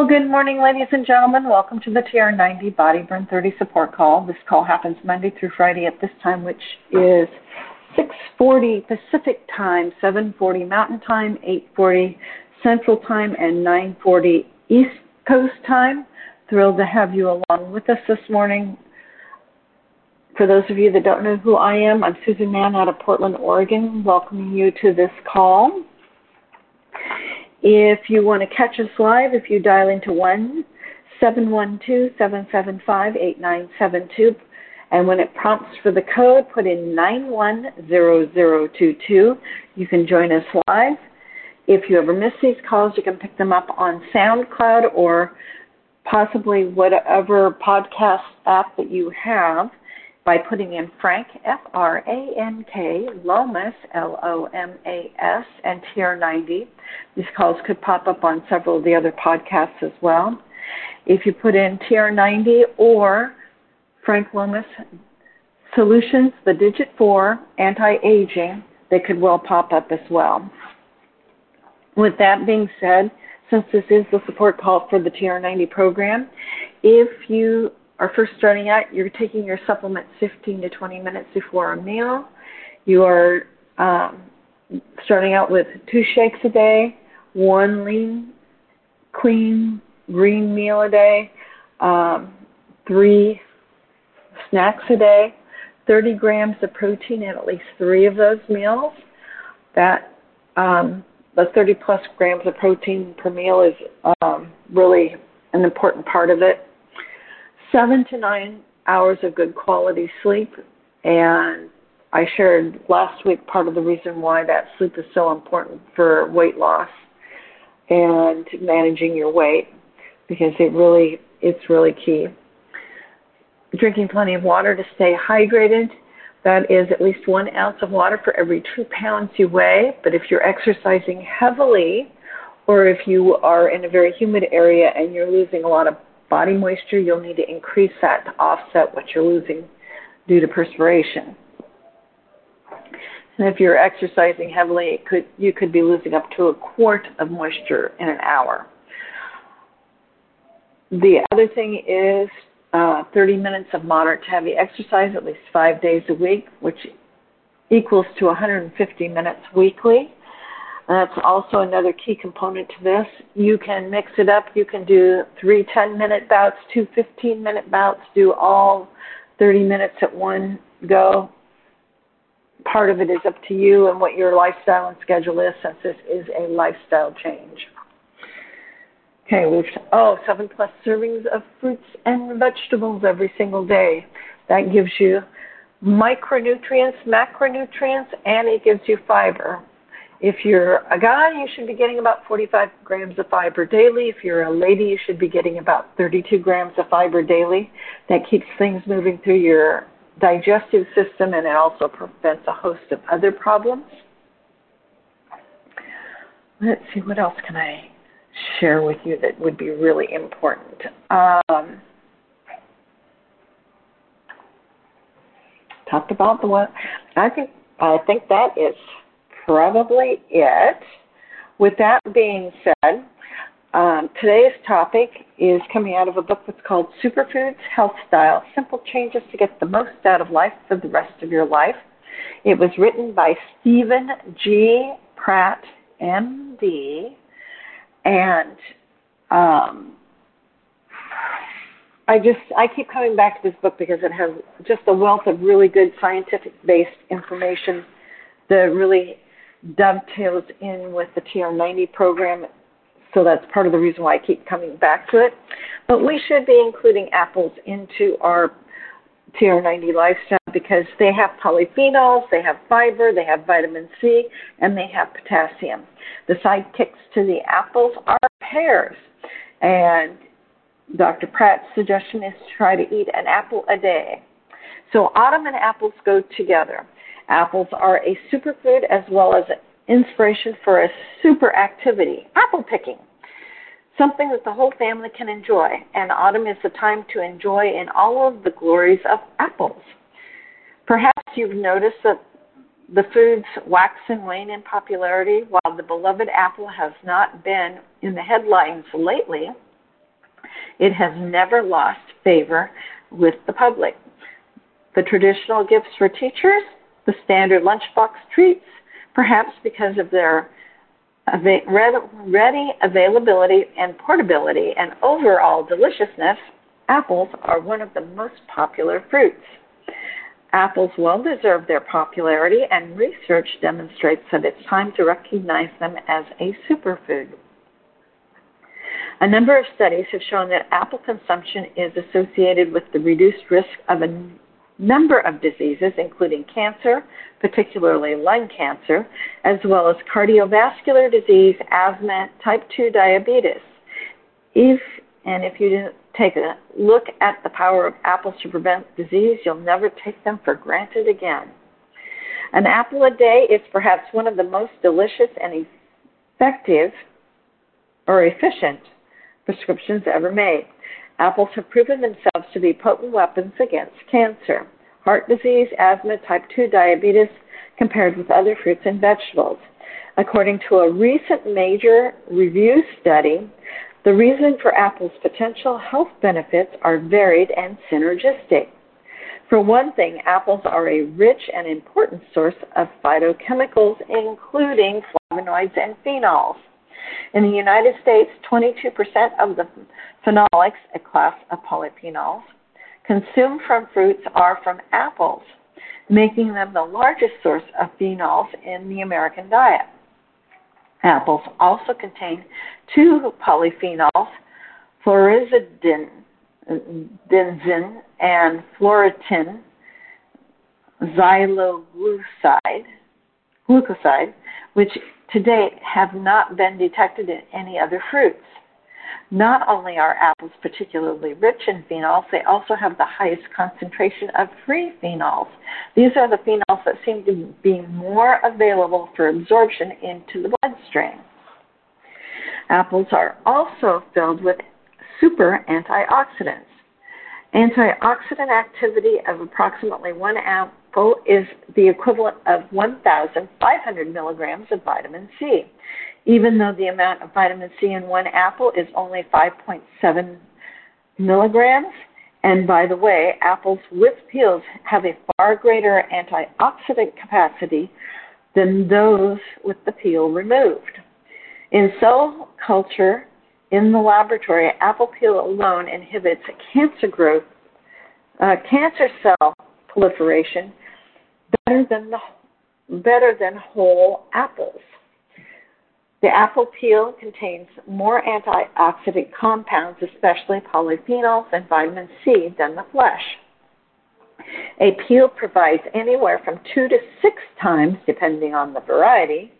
Well, good morning, ladies and gentlemen. Welcome to the TR90 Body Burn 30 support call. This call happens Monday through Friday at this time, which is 6:40 Pacific Time, 7:40 Mountain Time, 8:40 Central Time, and 9:40 East Coast Time. Thrilled to have you along with us this morning. For those of you that don't know who I am, I'm Susan Mann out of Portland, Oregon, welcoming you to this call. If you want to catch us live, if you dial into 1 712 775 8972, and when it prompts for the code, put in 910022. You can join us live. If you ever miss these calls, you can pick them up on SoundCloud or possibly whatever podcast app that you have by putting in Frank, F R A N K, Lomas, L O M A S, and TR90. These calls could pop up on several of the other podcasts as well. If you put in TR90 or Frank Lomas Solutions, the digit 4, anti aging, they could well pop up as well. With that being said, since this is the support call for the TR90 program, if you are first starting out, you're taking your supplements 15 to 20 minutes before a meal. You are um, starting out with two shakes a day, one lean, clean, green meal a day, um, three snacks a day, 30 grams of protein in at least three of those meals. That um, the 30 plus grams of protein per meal is um, really an important part of it seven to nine hours of good quality sleep. And I shared last week part of the reason why that sleep is so important for weight loss and managing your weight because it really it's really key. Drinking plenty of water to stay hydrated. That is at least one ounce of water for every two pounds you weigh. But if you're exercising heavily, or if you are in a very humid area and you're losing a lot of body moisture, you'll need to increase that to offset what you're losing due to perspiration. And if you're exercising heavily, could, you could be losing up to a quart of moisture in an hour. The other thing is uh, 30 minutes of moderate to heavy exercise at least five days a week, which equals to 150 minutes weekly. That's also another key component to this. You can mix it up. You can do three 10 minute bouts, two 15 minute bouts, do all 30 minutes at one go. Part of it is up to you and what your lifestyle and schedule is since this is a lifestyle change. Okay, we've, oh, seven plus servings of fruits and vegetables every single day. That gives you micronutrients, macronutrients, and it gives you fiber. If you're a guy, you should be getting about 45 grams of fiber daily. If you're a lady, you should be getting about 32 grams of fiber daily. That keeps things moving through your digestive system and it also prevents a host of other problems. Let's see, what else can I share with you that would be really important? Um, talked about the one. I think I think that is probably it. With that being said, um, today's topic is coming out of a book that's called Superfoods Health Style Simple Changes to Get the Most Out of Life for the Rest of Your Life. It was written by Steven G. Pratt, MD, and um, I just I keep coming back to this book because it has just a wealth of really good scientific based information that really dovetails in with the TR90 program, so that's part of the reason why I keep coming back to it. But we should be including apples into our TR90 lifestyle because they have polyphenols, they have fiber, they have vitamin C, and they have potassium. The sidekicks to the apples are pears. And Dr. Pratt's suggestion is to try to eat an apple a day. So autumn and apples go together. Apples are a superfood as well as inspiration for a super activity, apple picking. Something that the whole family can enjoy, and autumn is the time to enjoy in all of the glories of apples. Perhaps you've noticed that the foods wax and wane in popularity while the beloved apple has not been in the headlines lately. It has never lost favor with the public. The traditional gifts for teachers, the standard lunchbox treats, perhaps because of their ready availability and portability and overall deliciousness, apples are one of the most popular fruits. Apples well deserve their popularity, and research demonstrates that it's time to recognize them as a superfood. A number of studies have shown that apple consumption is associated with the reduced risk of a number of diseases, including cancer, particularly lung cancer, as well as cardiovascular disease, asthma, type 2 diabetes. If and if you take a look at the power of apples to prevent disease, you'll never take them for granted again. An apple a day is perhaps one of the most delicious and effective or efficient prescriptions ever made. Apples have proven themselves to be potent weapons against cancer, heart disease, asthma, type 2 diabetes, compared with other fruits and vegetables. According to a recent major review study, the reason for apples' potential health benefits are varied and synergistic. For one thing, apples are a rich and important source of phytochemicals, including flavonoids and phenols. In the United States, 22% of the phenolics, a class of polyphenols, consumed from fruits are from apples, making them the largest source of phenols in the American diet. Apples also contain two polyphenols, florizidin and phloretin xyloglucoside, glucoside, which to date have not been detected in any other fruits. Not only are apples particularly rich in phenols, they also have the highest concentration of free phenols. These are the phenols that seem to be more available for absorption into the bloodstream. Apples are also filled with super antioxidants. Antioxidant activity of approximately one apple is the equivalent of 1,500 milligrams of vitamin C, even though the amount of vitamin C in one apple is only 5.7 milligrams. And by the way, apples with peels have a far greater antioxidant capacity than those with the peel removed. In cell culture in the laboratory, apple peel alone inhibits cancer growth, uh, cancer cell proliferation better than the better than whole apples. The apple peel contains more antioxidant compounds, especially polyphenols and vitamin C, than the flesh. A peel provides anywhere from two to six times, depending on the variety,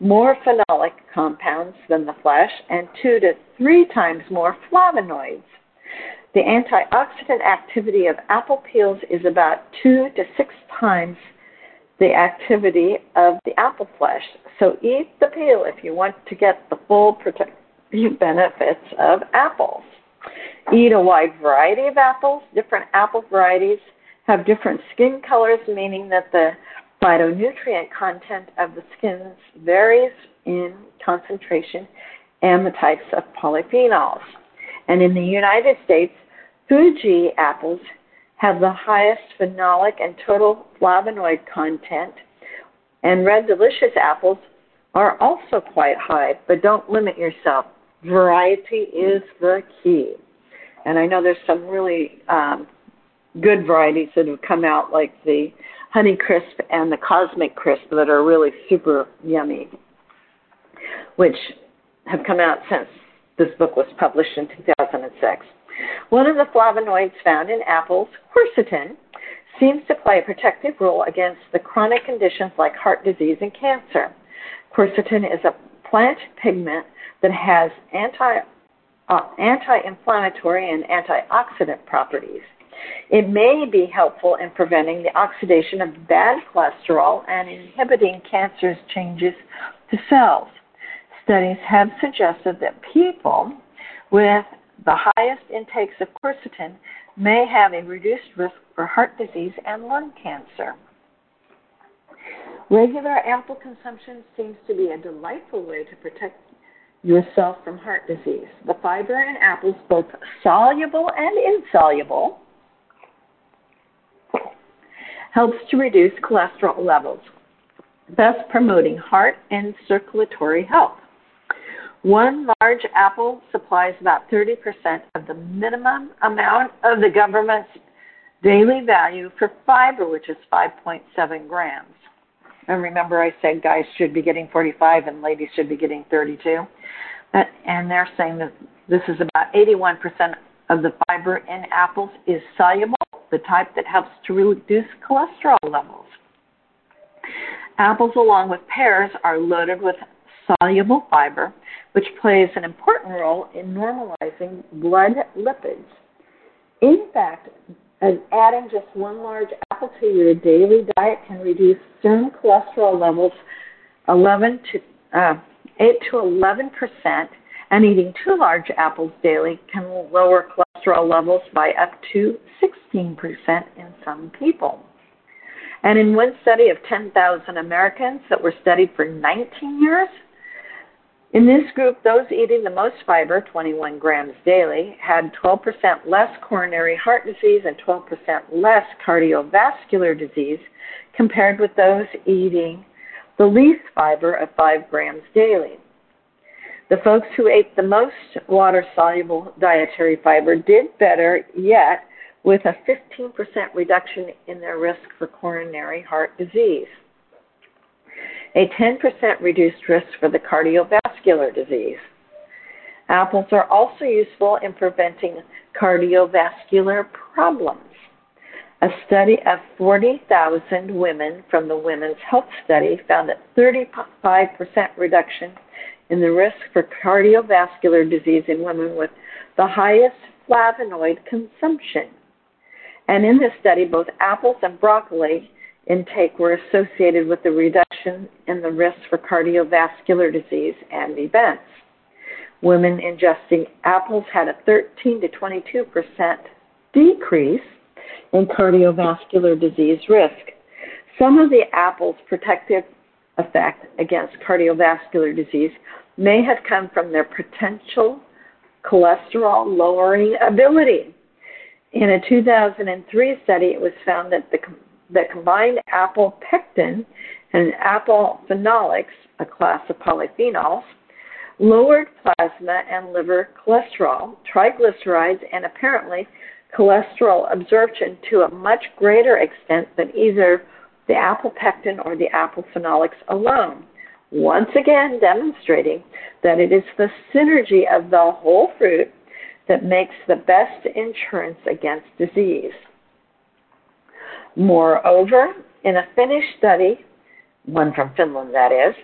more phenolic compounds than the flesh and two to three times more flavonoids. The antioxidant activity of apple peels is about two to six times the activity of the apple flesh. So eat the peel if you want to get the full benefits of apples. Eat a wide variety of apples. Different apple varieties have different skin colors, meaning that the phytonutrient content of the skins varies in concentration and the types of polyphenols. And in the United States, Fuji apples have the highest phenolic and total flavonoid content, and red delicious apples are also quite high, but don't limit yourself. Variety is the key. And I know there's some really um, good varieties that have come out, like the Honey Crisp and the Cosmic Crisp, that are really super yummy, which have come out since this book was published in 2006. One of the flavonoids found in apples, quercetin, seems to play a protective role against the chronic conditions like heart disease and cancer. Quercetin is a plant pigment that has anti uh, anti-inflammatory and antioxidant properties. It may be helpful in preventing the oxidation of bad cholesterol and inhibiting cancer's changes to cells. Studies have suggested that people with the highest intakes of quercetin may have a reduced risk for heart disease and lung cancer. Regular apple consumption seems to be a delightful way to protect yourself from heart disease. The fiber in apples, both soluble and insoluble, helps to reduce cholesterol levels, thus promoting heart and circulatory health. One large apple supplies about 30% of the minimum amount of the government's daily value for fiber, which is 5.7 grams. And remember, I said guys should be getting 45 and ladies should be getting 32. But, And they're saying that this is about 81% of the fiber in apples is soluble, the type that helps to reduce cholesterol levels. Apples, along with pears, are loaded with soluble fiber, which plays an important role in normalizing blood lipids. In fact, adding just one large apple to your daily diet can reduce serum cholesterol levels 11 to uh, 8 to 11 percent, and eating two large apples daily can lower cholesterol levels by up to 16 percent in some people. And in one study of 10,000 Americans that were studied for 19 years, in this group, those eating the most fiber, 21 grams daily, had 12% less coronary heart disease and 12% less cardiovascular disease compared with those eating the least fiber of 5 grams daily. The folks who ate the most water soluble dietary fiber did better yet with a 15% reduction in their risk for coronary heart disease a 10% reduced risk for the cardiovascular disease. Apples are also useful in preventing cardiovascular problems. A study of 40,000 women from the Women's Health Study found a 35% reduction in the risk for cardiovascular disease in women with the highest flavonoid consumption. And in this study, both apples and broccoli intake were associated with the reduction in the risk for cardiovascular disease and events. Women ingesting apples had a 13 to 22 percent decrease in cardiovascular disease risk. Some of the apple's protective effect against cardiovascular disease may have come from their potential cholesterol lowering ability. In a 2003 study, it was found that the that combined apple pectin and apple phenolics, a class of polyphenols, lowered plasma and liver cholesterol, triglycerides, and apparently cholesterol absorption to a much greater extent than either the apple pectin or the apple phenolics alone. Once again, demonstrating that it is the synergy of the whole fruit that makes the best insurance against disease. Moreover, in a Finnish study, one from Finland that is,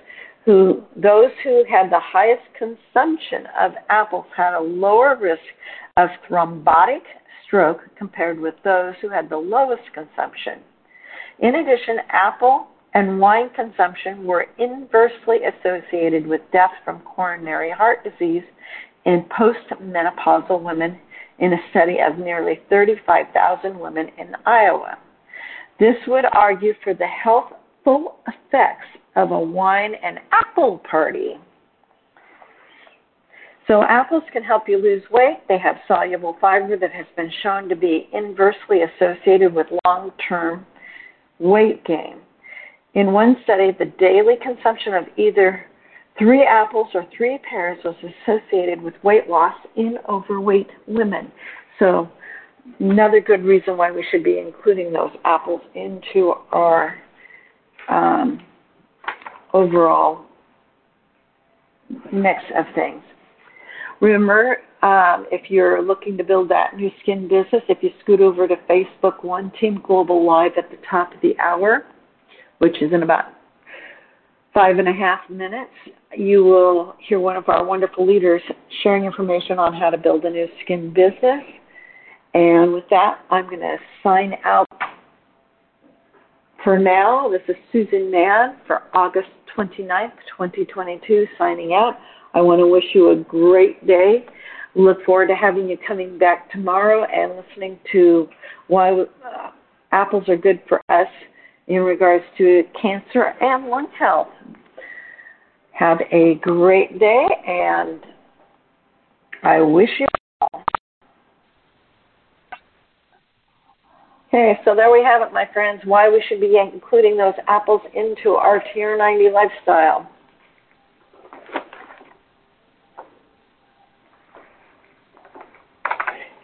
who those who had the highest consumption of apples had a lower risk of thrombotic stroke compared with those who had the lowest consumption. In addition, apple and wine consumption were inversely associated with death from coronary heart disease in postmenopausal women in a study of nearly 35,000 women in Iowa. This would argue for the healthful effects of a wine and apple party. So, apples can help you lose weight. They have soluble fiber that has been shown to be inversely associated with long term weight gain. In one study, the daily consumption of either three apples or three pears was associated with weight loss in overweight women. So, another good reason why we should be including those apples into our um, overall mix of things. Remember, um, if you're looking to build that Nu Skin business, if you scoot over to Facebook One Team Global Live at the top of the hour, which is in about five and a half minutes, you will hear one of our wonderful leaders sharing information on how to build a Nu Skin business. And with that, I'm going to sign out for now. This is Susan Mann for August 29th, 2022, signing out. I want to wish you a great day. Look forward to having you coming back tomorrow and listening to why uh, apples are good for us in regards to cancer and lung health. Have a great day, and I wish you Okay, so there we have it, my friends, why we should be including those apples into our TR90 lifestyle.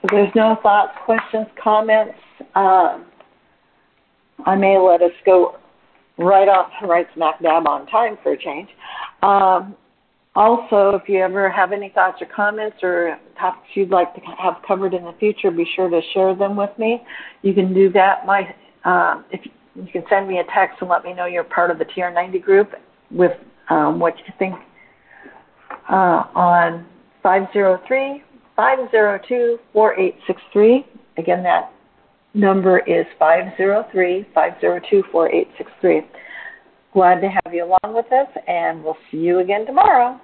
If there's no thoughts, questions, comments, um, I may let us go right off, right smack dab on time for a change. Um, also, if you ever have any thoughts or comments or topics you'd like to have covered in the future, be sure to share them with me. You can do that. My uh, if you can send me a text and let me know you're part of the TR90 group with um, what you think uh, on 503 502 4863. Again, that number is 503 502 4863. Glad to have you along with us, and we'll see you again tomorrow.